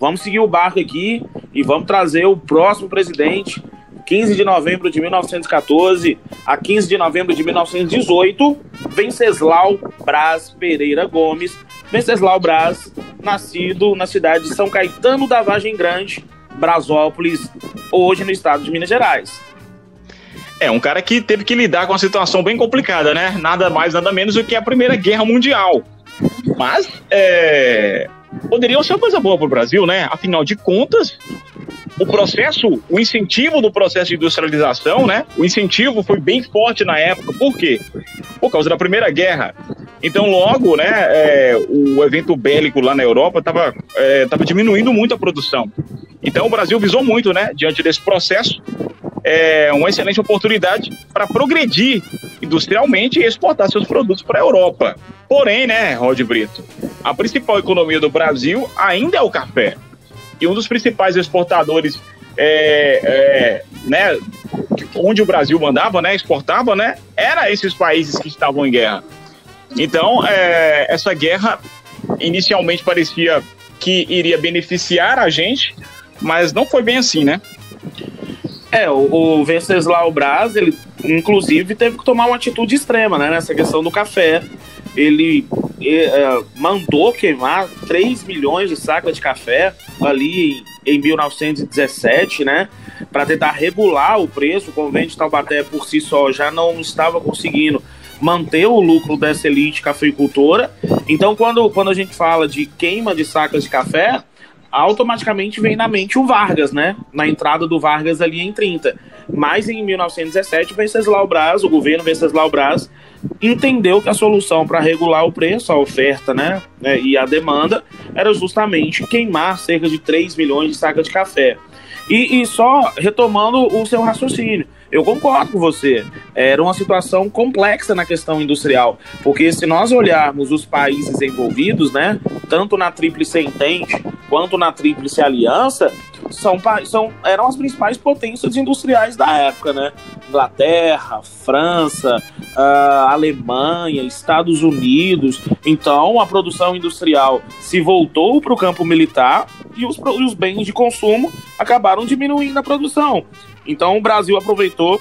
vamos seguir o barco aqui e vamos trazer o próximo presidente 15 de novembro de 1914 a 15 de novembro de 1918, Venceslau Braz Pereira Gomes. Venceslau Braz, nascido na cidade de São Caetano da Vargem Grande, Brasópolis, hoje no estado de Minas Gerais. É, um cara que teve que lidar com uma situação bem complicada, né? Nada mais, nada menos do que a Primeira Guerra Mundial. Mas, é, poderia ser uma coisa boa para o Brasil, né? Afinal de contas, o processo, o incentivo do processo de industrialização, né? O incentivo foi bem forte na época. Por quê? Por causa da Primeira Guerra. Então, logo, né, é, o evento bélico lá na Europa estava é, tava diminuindo muito a produção. Então, o Brasil visou muito, né, diante desse processo, é uma excelente oportunidade para progredir industrialmente e exportar seus produtos para a Europa. Porém, né, Rod Brito, a principal economia do Brasil ainda é o café e um dos principais exportadores é, é, né, onde o Brasil mandava, né, exportava, né, era esses países que estavam em guerra. Então, é, essa guerra inicialmente parecia que iria beneficiar a gente, mas não foi bem assim, né? É, o, o Venceslau Braz, ele inclusive teve que tomar uma atitude extrema, né, nessa questão do café. Ele é, mandou queimar 3 milhões de sacas de café ali em, em 1917, né? Para tentar regular o preço. O convento de Taubaté por si só já não estava conseguindo manter o lucro dessa elite cafeicultora. Então, quando, quando a gente fala de queima de sacas de café, automaticamente vem na mente o Vargas, né? Na entrada do Vargas ali em 30. Mas em 1917, Venceslau Braz, o governo Venceslau Braz, entendeu que a solução para regular o preço, a oferta né, né, e a demanda era justamente queimar cerca de 3 milhões de sacas de café. E, e só retomando o seu raciocínio, eu concordo com você. Era uma situação complexa na questão industrial, porque se nós olharmos os países envolvidos, né, tanto na Tríplice Entente quanto na Tríplice Aliança, são, são, eram as principais potências industriais da época, né? Inglaterra, França, uh, Alemanha, Estados Unidos. Então, a produção industrial se voltou para o campo militar e os, os bens de consumo acabaram diminuindo a produção. Então o Brasil aproveitou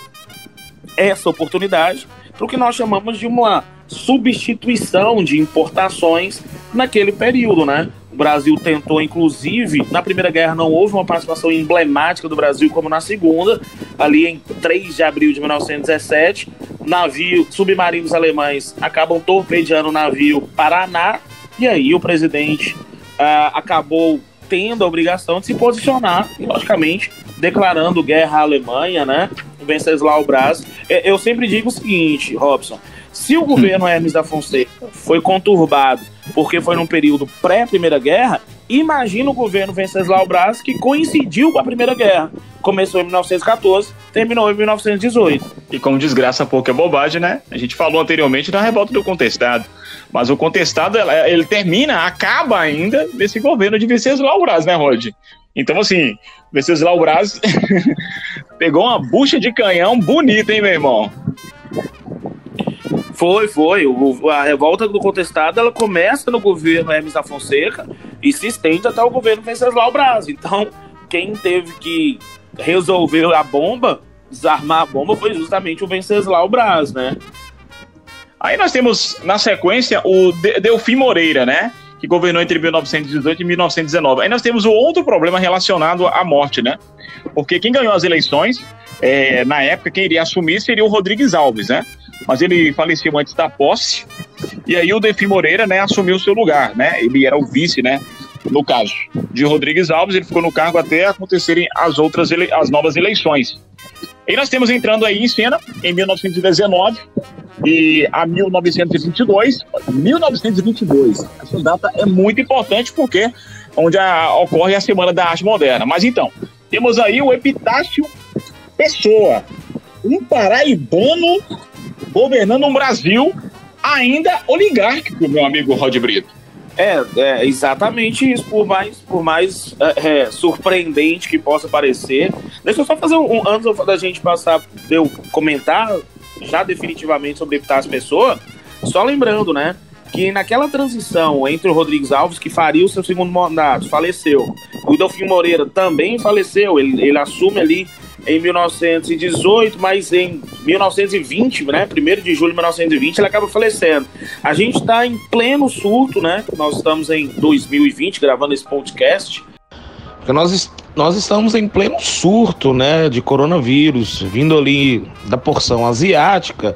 essa oportunidade para o que nós chamamos de uma substituição de importações naquele período, né? O Brasil tentou, inclusive, na Primeira Guerra não houve uma participação emblemática do Brasil como na Segunda, ali em 3 de abril de 1917, navio, submarinos alemães acabam torpedeando o navio Paraná, e aí o presidente uh, acabou tendo a obrigação de se posicionar, logicamente, declarando guerra à Alemanha, né? Venceslau Braz. Eu sempre digo o seguinte, Robson: se o governo Hermes da Fonseca foi conturbado porque foi num período pré-Primeira Guerra, imagina o governo Venceslau Braz que coincidiu com a Primeira Guerra. Começou em 1914, terminou em 1918. E como desgraça pouco é bobagem, né? A gente falou anteriormente da revolta do contestado. Mas o contestado, ele termina, acaba ainda nesse governo de Venceslau Braz, né, Rod? Então, assim, Venceslau Braz pegou uma bucha de canhão bonita, hein, meu irmão? Foi, foi. O, a revolta do contestado ela começa no governo Hermes da Fonseca e se estende até o governo Venceslau Braz. Então, quem teve que resolver a bomba, desarmar a bomba, foi justamente o Venceslau Braz, né? Aí nós temos, na sequência, o Delfim Moreira, né? Que governou entre 1918 e 1919. Aí nós temos o outro problema relacionado à morte, né? Porque quem ganhou as eleições, é, na época, quem iria assumir seria o Rodrigues Alves, né? Mas ele faleceu antes da posse, e aí o Defi Moreira, né, assumiu o seu lugar, né? Ele era o vice, né? No caso de Rodrigues Alves, ele ficou no cargo até acontecerem as outras as novas eleições. E nós temos entrando aí em cena, em 1919 e a 1922. 1922, essa data é muito importante porque é onde a, ocorre a Semana da Arte Moderna. Mas então, temos aí o Epitácio Pessoa, um paraibano governando um Brasil ainda oligárquico, meu amigo Rod Brito. É, é exatamente isso, por mais, por mais é, é, surpreendente que possa parecer. Deixa eu só fazer um, antes da gente passar, eu comentar já definitivamente sobre Epitácio Pessoa, só lembrando, né? que naquela transição entre o Rodrigues Alves, que faria o seu segundo mandato, faleceu, o Delfim Moreira também faleceu, ele, ele assume ali em 1918, mas em 1920, né, 1 de julho de 1920, ele acaba falecendo. A gente está em pleno surto, né? Nós estamos em 2020 gravando esse podcast. Porque nós, nós estamos em pleno surto, né, de coronavírus, vindo ali da porção asiática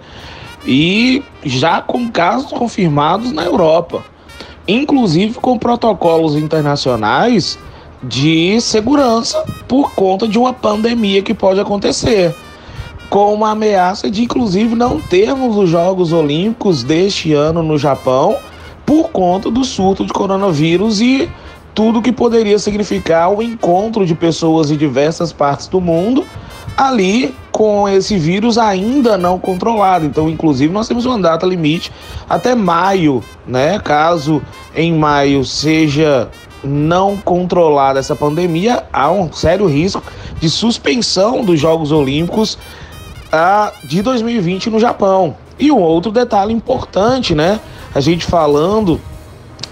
e já com casos confirmados na Europa, inclusive com protocolos internacionais de segurança por conta de uma pandemia que pode acontecer, com uma ameaça de inclusive não termos os Jogos Olímpicos deste ano no Japão por conta do surto de coronavírus e tudo que poderia significar o encontro de pessoas de diversas partes do mundo ali com esse vírus ainda não controlado. Então, inclusive, nós temos uma data limite até maio, né? Caso em maio seja não controlada essa pandemia, há um sério risco de suspensão dos Jogos Olímpicos uh, de 2020 no Japão. E um outro detalhe importante, né? A gente falando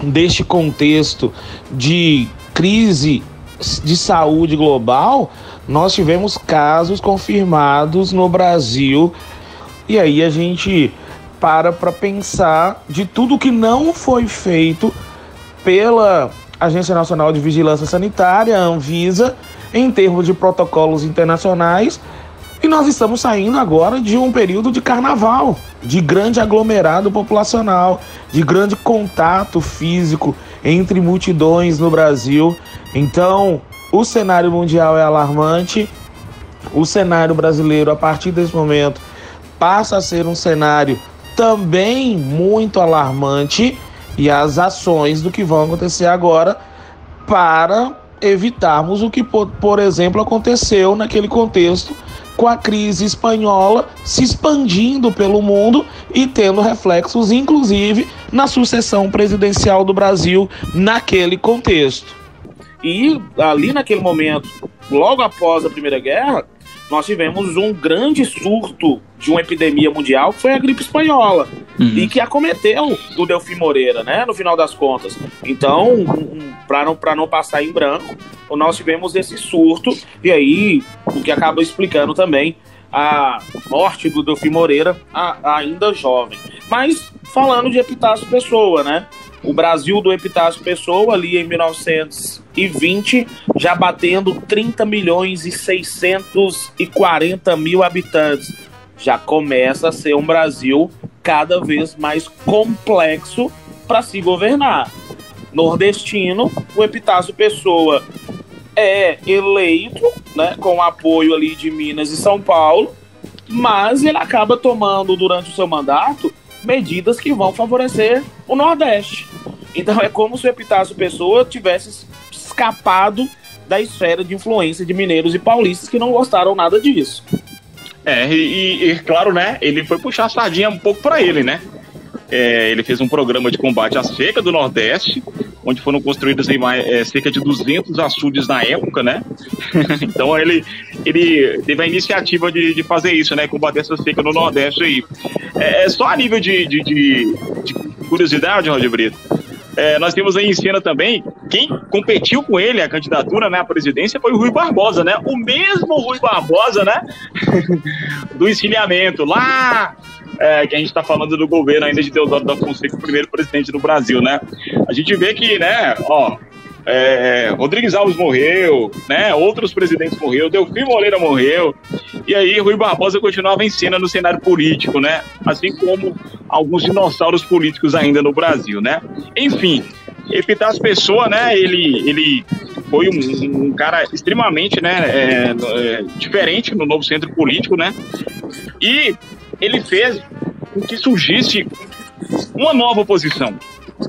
deste contexto de crise de saúde global, nós tivemos casos confirmados no Brasil. E aí a gente para para pensar de tudo que não foi feito pela Agência Nacional de Vigilância Sanitária, Anvisa, em termos de protocolos internacionais. E nós estamos saindo agora de um período de carnaval, de grande aglomerado populacional, de grande contato físico entre multidões no Brasil. Então, o cenário mundial é alarmante. O cenário brasileiro, a partir desse momento, passa a ser um cenário também muito alarmante e as ações do que vão acontecer agora para evitarmos o que, por exemplo, aconteceu naquele contexto com a crise espanhola se expandindo pelo mundo e tendo reflexos, inclusive, na sucessão presidencial do Brasil naquele contexto. E ali naquele momento, logo após a Primeira Guerra, nós tivemos um grande surto de uma epidemia mundial, que foi a gripe espanhola, uhum. e que acometeu o Delfim Moreira, né, no final das contas. Então, um, para não, não passar em branco, nós tivemos esse surto, e aí, o que acaba explicando também a morte do Delfim Moreira, a, ainda jovem. Mas, falando de Epitácio Pessoa, né, o Brasil do Epitácio Pessoa, ali em 1920, já batendo 30 milhões e 640 mil habitantes. Já começa a ser um Brasil cada vez mais complexo para se governar. Nordestino, o Epitácio Pessoa é eleito, né, com apoio ali de Minas e São Paulo, mas ele acaba tomando durante o seu mandato medidas que vão favorecer o Nordeste. Então é como se o Epitácio Pessoa tivesse escapado da esfera de influência de mineiros e paulistas que não gostaram nada disso. É, e, e claro, né, ele foi puxar a sardinha um pouco para ele, né? É, ele fez um programa de combate à seca do Nordeste, onde foram construídos é, cerca de 200 açudes na época, né? então ele, ele teve a iniciativa de, de fazer isso, né? Combater essa seca no Nordeste aí. É, é só a nível de, de, de, de curiosidade, Roger Brito. É, nós temos aí em cena também quem competiu com ele a candidatura né, à presidência foi o Rui Barbosa, né? O mesmo Rui Barbosa, né? do encilhamento lá é, que a gente está falando do governo ainda de Deodoro da Fonseca, o primeiro presidente do Brasil, né? A gente vê que, né, ó, é, Rodrigues Alves morreu, né? Outros presidentes morreram, Delfim Moreira morreu, e aí Rui Barbosa continuava em cena no cenário político, né? Assim como alguns dinossauros políticos ainda no Brasil, né? Enfim, Epitácio Pessoa, né? Ele, ele foi um, um cara extremamente, né? É, é, diferente no novo centro político, né? E ele fez com que surgisse uma nova oposição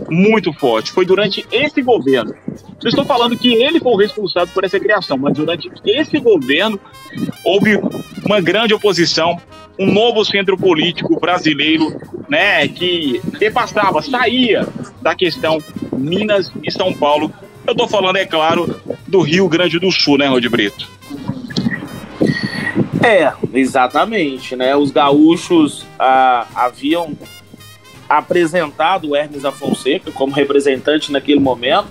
muito forte. Foi durante esse governo. Não estou falando que ele foi o responsável por essa criação, mas durante esse governo houve uma grande oposição, um novo centro político brasileiro, né, que depassava, saía da questão Minas e São Paulo. Eu estou falando, é claro, do Rio Grande do Sul, né, Rod Brito? É, exatamente, né? Os gaúchos ah, haviam apresentado o Hermes da Fonseca como representante naquele momento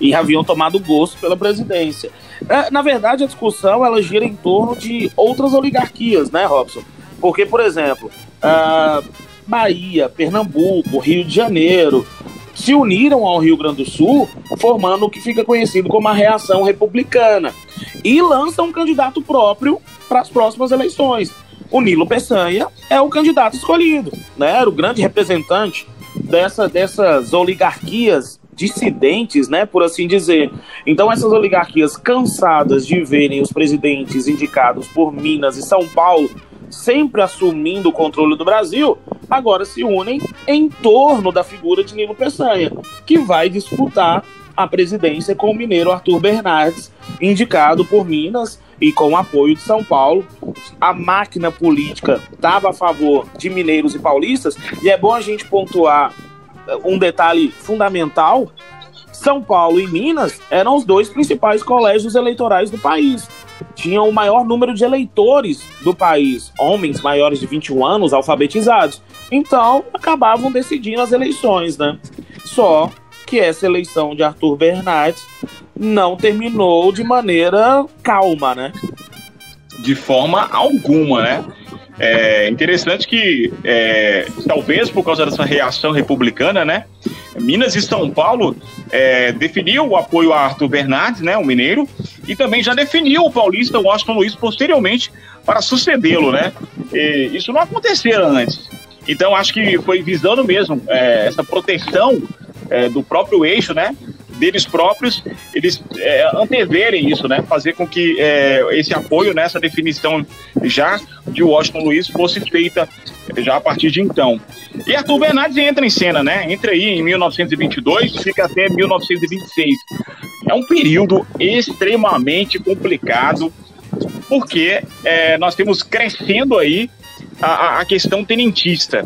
e haviam tomado gosto pela presidência. É, na verdade, a discussão ela gira em torno de outras oligarquias, né, Robson? Porque, por exemplo, uh, Bahia, Pernambuco, Rio de Janeiro se uniram ao Rio Grande do Sul, formando o que fica conhecido como a reação republicana, e lançam um candidato próprio para as próximas eleições. O Nilo Peçanha é o candidato escolhido, né? Era o grande representante dessa, dessas oligarquias dissidentes, né, por assim dizer. Então essas oligarquias cansadas de verem os presidentes indicados por Minas e São Paulo sempre assumindo o controle do Brasil, agora se unem em torno da figura de Nilo Peçanha, que vai disputar a presidência com o mineiro Arthur Bernardes, indicado por Minas e com o apoio de São Paulo. A máquina política estava a favor de mineiros e paulistas, e é bom a gente pontuar eh, um detalhe fundamental. São Paulo e Minas eram os dois principais colégios eleitorais do país tinham o maior número de eleitores do país, homens maiores de 21 anos alfabetizados. Então, acabavam decidindo as eleições, né? Só que essa eleição de Arthur Bernardes não terminou de maneira calma, né? De forma alguma, né? É interessante que, é, talvez por causa dessa reação republicana, né? Minas e São Paulo é, definiu o apoio a Arthur Bernardes, né, o mineiro, e também já definiu o paulista Washington Luiz posteriormente para sucedê-lo, né? E isso não acontecera antes. Então acho que foi visando mesmo é, essa proteção é, do próprio eixo, né? deles próprios, eles é, anteverem isso, né? Fazer com que é, esse apoio nessa definição já de Washington Luiz fosse feita já a partir de então. E Arthur Bernardes entra em cena, né? Entra aí em 1922, fica até 1926. É um período extremamente complicado, porque é, nós temos crescendo aí a, a questão tenentista.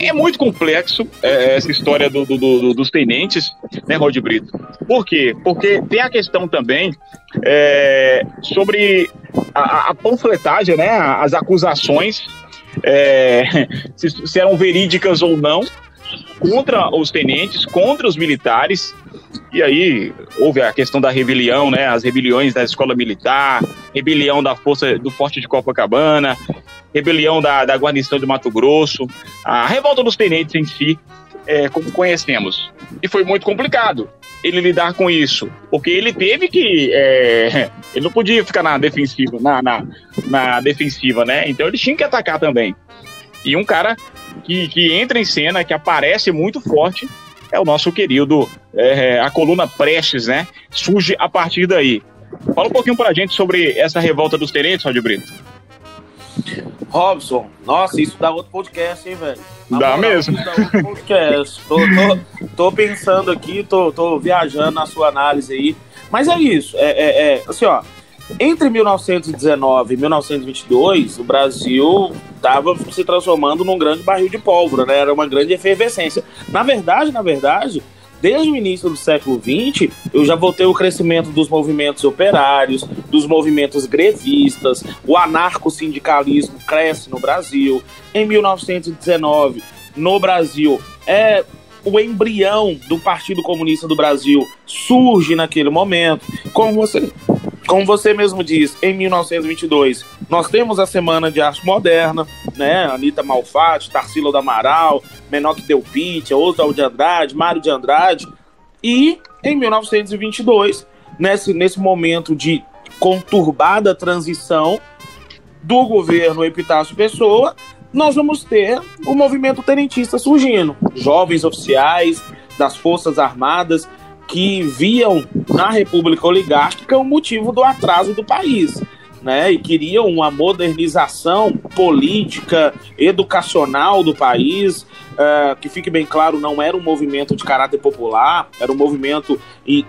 É muito complexo é, essa história do, do, do, dos tenentes, né, Rod Brito? Por quê? Porque tem a questão também é, sobre a, a, panfletagem, né, as acusações, é, se, se eram verídicas ou não, contra os tenentes, contra os militares. E aí houve a questão da rebelião, né? As rebeliões da escola militar, rebelião da força do Forte de Copacabana, rebelião da, da guarnição de Mato Grosso, a revolta dos tenentes em si, é, como conhecemos. E foi muito complicado ele lidar com isso, porque ele teve que. É, ele não podia ficar na defensiva, na, na, na defensiva, né? Então ele tinha que atacar também. E um cara que, que entra em cena, que aparece muito forte, é o nosso querido, é, a coluna Prestes, né? Surge a partir daí. Fala um pouquinho pra gente sobre essa revolta dos tenentes, Rodio Brito. Robson, nossa, isso dá outro podcast, hein, velho? dá mesmo. Dá outro podcast. tô, tô, tô, pensando aqui, tô, tô viajando na sua análise aí. Mas é isso, é, é, é assim, ó. Entre 1919 e 1922, o Brasil estava se transformando num grande barril de pólvora, né? Era uma grande efervescência. Na verdade, na verdade, desde o início do século XX, eu já voltei o crescimento dos movimentos operários, dos movimentos grevistas, o anarco-sindicalismo cresce no Brasil. Em 1919, no Brasil, é o embrião do Partido Comunista do Brasil surge naquele momento. Como você como você mesmo diz, em 1922, nós temos a Semana de Arte Moderna, né? Anitta Malfatti, Tarsila do Amaral, Menoque Delpite, Oswald de Andrade, Mário de Andrade. E em 1922, nesse, nesse momento de conturbada transição do governo Epitácio Pessoa, nós vamos ter o movimento tenentista surgindo. Jovens oficiais das Forças Armadas que viam na República Oligárquica o motivo do atraso do país. Né, e queriam uma modernização política, educacional do país, uh, que fique bem claro, não era um movimento de caráter popular, era um movimento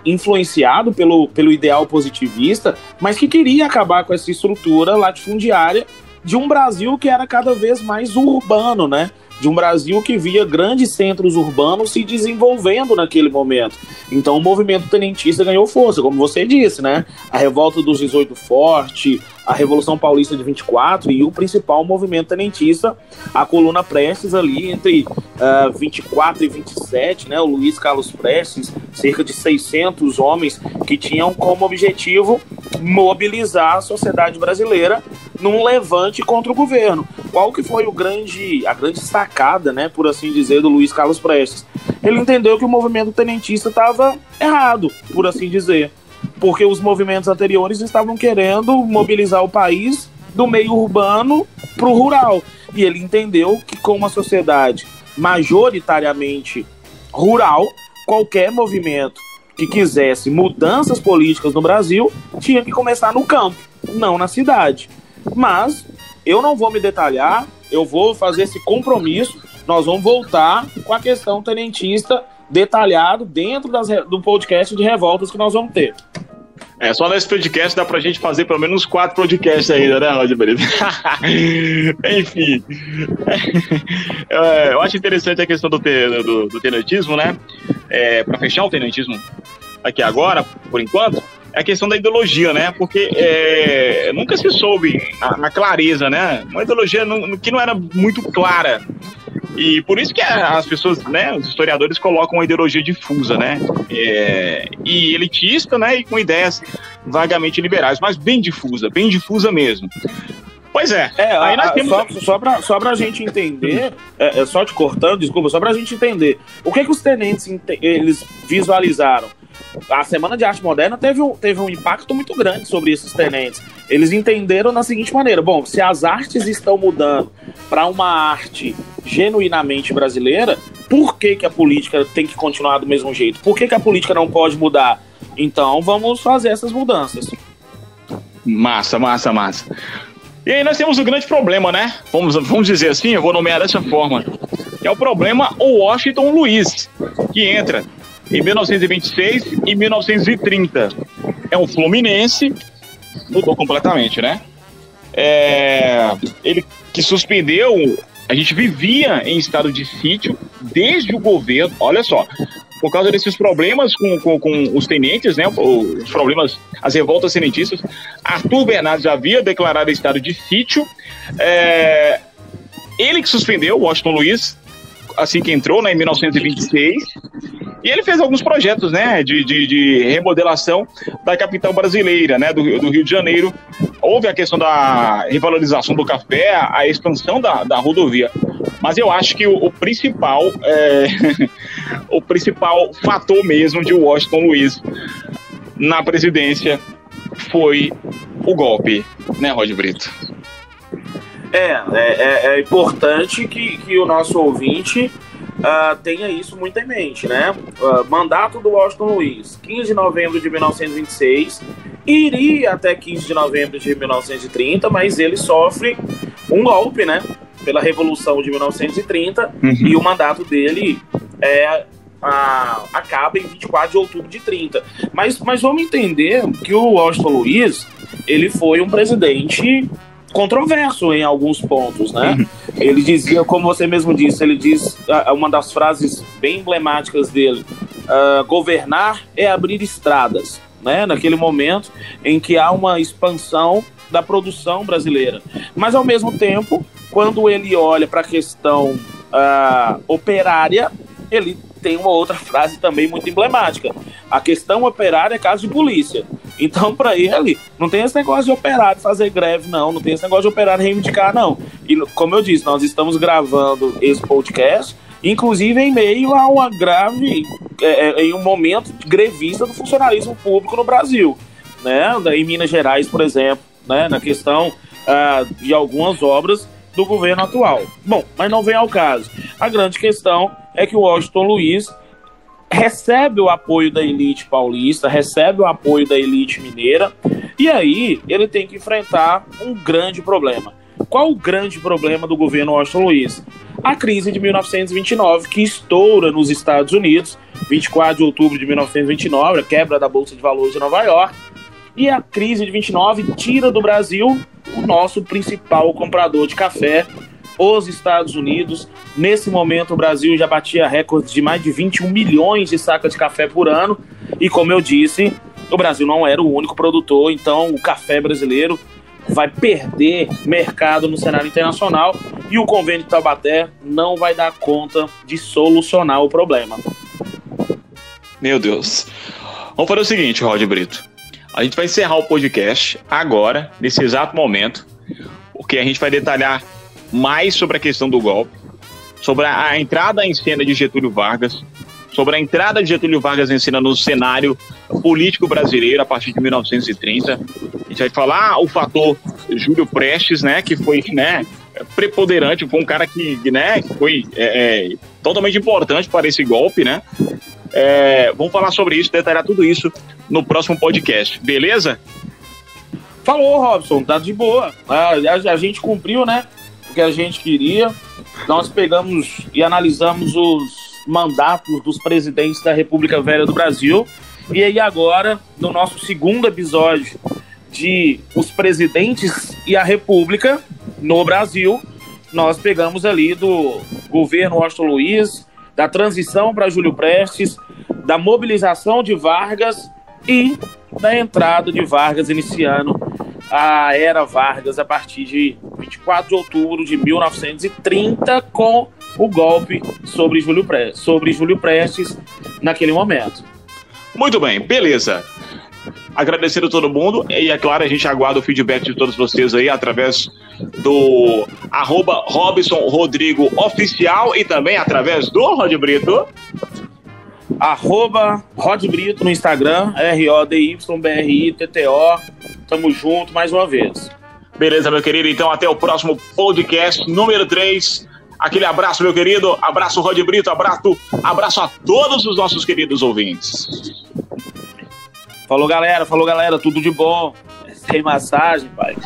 influenciado pelo, pelo ideal positivista, mas que queria acabar com essa estrutura latifundiária de um Brasil que era cada vez mais urbano, né? De um Brasil que via grandes centros urbanos se desenvolvendo naquele momento. Então o movimento tenentista ganhou força, como você disse, né? A revolta dos 18 Forte, a Revolução Paulista de 24 e o principal movimento tenentista, a coluna Prestes ali entre uh, 24 e 27, né? O Luiz Carlos Prestes, cerca de 600 homens que tinham como objetivo mobilizar a sociedade brasileira num levante contra o governo. Qual que foi o grande, a grande sacada, né, por assim dizer, do Luiz Carlos Prestes? Ele entendeu que o movimento tenentista estava errado, por assim dizer, porque os movimentos anteriores estavam querendo mobilizar o país do meio urbano para o rural. E ele entendeu que com uma sociedade majoritariamente rural, qualquer movimento que quisesse mudanças políticas no Brasil tinha que começar no campo, não na cidade. Mas eu não vou me detalhar, eu vou fazer esse compromisso. Nós vamos voltar com a questão tenentista detalhado dentro das, do podcast de revoltas que nós vamos ter. É, só nesse podcast dá pra gente fazer pelo menos quatro podcasts ainda, né, Roger Brito? Enfim. É, eu acho interessante a questão do, do, do tenentismo, né? É, pra fechar o tenentismo aqui agora, por enquanto, é a questão da ideologia, né? Porque é, nunca se soube a, a, clareza, né? Uma ideologia não, que não era muito clara. E por isso que as pessoas, né, os historiadores colocam uma ideologia difusa, né? É, e elitista, né? E com ideias vagamente liberais, mas bem difusa, bem difusa mesmo. Pois é. é aí nós a, temos... só, só, pra, só pra gente entender, é, é, só te cortando, desculpa, só pra gente entender. O que, que os tenentes eles visualizaram? A Semana de Arte Moderna teve um, teve um impacto muito grande sobre esses tenentes. Eles entenderam da seguinte maneira: bom, se as artes estão mudando para uma arte genuinamente brasileira, por que, que a política tem que continuar do mesmo jeito? Por que, que a política não pode mudar? Então vamos fazer essas mudanças. Massa, massa, massa. E aí nós temos o um grande problema, né? Vamos, vamos dizer assim, eu vou nomear dessa forma. Que é o problema o Washington Luiz, que entra em 1926 e 1930. É um Fluminense, mudou completamente, né? É, ele que suspendeu, a gente vivia em estado de sítio desde o governo, olha só, por causa desses problemas com, com, com, os tenentes, né, os problemas, as revoltas tenentistas, Arthur Bernardes havia declarado estado de sítio, é, ele que suspendeu, Washington Luiz, assim que entrou, né, em 1926, e ele fez alguns projetos, né, de, de, de remodelação da capital brasileira, né, do, do, Rio de Janeiro. Houve a questão da revalorização do café, a expansão da, da rodovia. Mas eu acho que o, o principal, é, o principal fator mesmo de Washington Luiz na presidência foi o golpe, né, Rod Brito? É, é, é, é importante que, que o nosso ouvinte uh, tenha isso muito em mente, né? Uh, mandato do Washington Luiz, 15 de novembro de 1926, iria até 15 de novembro de 1930, mas ele sofre um golpe, né? Pela Revolução de 1930 uhum. e o mandato dele é a, acaba em 24 de outubro de 30. Mas, mas vamos entender que o Washington Luiz ele foi um presidente controverso em alguns pontos, né? Uhum. Ele dizia, como você mesmo disse, ele diz uma das frases bem emblemáticas dele: uh, governar é abrir estradas, né? Naquele momento em que há uma expansão da produção brasileira, mas ao mesmo tempo, quando ele olha para a questão uh, operária, ele tem uma outra frase também muito emblemática. A questão operária é caso de polícia. Então, para ele, não tem esse negócio de operário fazer greve, não. Não tem esse negócio de operário reivindicar, não. E, como eu disse, nós estamos gravando esse podcast, inclusive em meio a uma grave, é, é em um momento grevista do funcionalismo público no Brasil. Né? Em Minas Gerais, por exemplo, né? na questão uh, de algumas obras do governo atual. Bom, mas não vem ao caso. A grande questão é que o Washington Luiz recebe o apoio da elite paulista, recebe o apoio da elite mineira, e aí ele tem que enfrentar um grande problema. Qual o grande problema do governo Washington Luiz? A crise de 1929, que estoura nos Estados Unidos, 24 de outubro de 1929, a quebra da Bolsa de Valores de Nova York, e a crise de 29 tira do Brasil o nosso principal comprador de café, os Estados Unidos. Nesse momento, o Brasil já batia recordes de mais de 21 milhões de sacas de café por ano. E como eu disse, o Brasil não era o único produtor, então o café brasileiro vai perder mercado no cenário internacional e o convênio de Taubaté não vai dar conta de solucionar o problema. Meu Deus. Vamos fazer o seguinte, Rod Brito. A gente vai encerrar o podcast agora, nesse exato momento, porque a gente vai detalhar mais sobre a questão do golpe, sobre a entrada em cena de Getúlio Vargas, sobre a entrada de Getúlio Vargas em cena no cenário político brasileiro a partir de 1930. A gente vai falar o fator Júlio Prestes, né, que foi, né, preponderante, foi um cara que, né, foi é, é, totalmente importante para esse golpe, né? É, vamos falar sobre isso, detalhar tudo isso no próximo podcast, beleza? Falou, Robson, tá de boa. A, a, a gente cumpriu, né? Que a gente queria. Nós pegamos e analisamos os mandatos dos presidentes da República Velha do Brasil. E aí agora, no nosso segundo episódio de Os Presidentes e a República no Brasil, nós pegamos ali do governo Washington Luiz, da transição para Júlio Prestes, da mobilização de Vargas e da entrada de Vargas iniciando a era Vargas a partir de 24 de outubro de 1930 com o golpe sobre Júlio Prestes, sobre Júlio Prestes naquele momento. Muito bem, beleza. Agradecer a todo mundo e, é claro, a gente aguarda o feedback de todos vocês aí através do arroba Robson Rodrigo Oficial e também através do Rod Brito. Arroba Rod Brito no Instagram, R-O-D-Y-B-R-I-T-T-O. Tamo junto mais uma vez. Beleza, meu querido. Então, até o próximo podcast número 3. Aquele abraço, meu querido. Abraço, Rod Brito. Abraço, abraço a todos os nossos queridos ouvintes. Falou, galera. Falou, galera. Tudo de bom. Sem massagem, pai.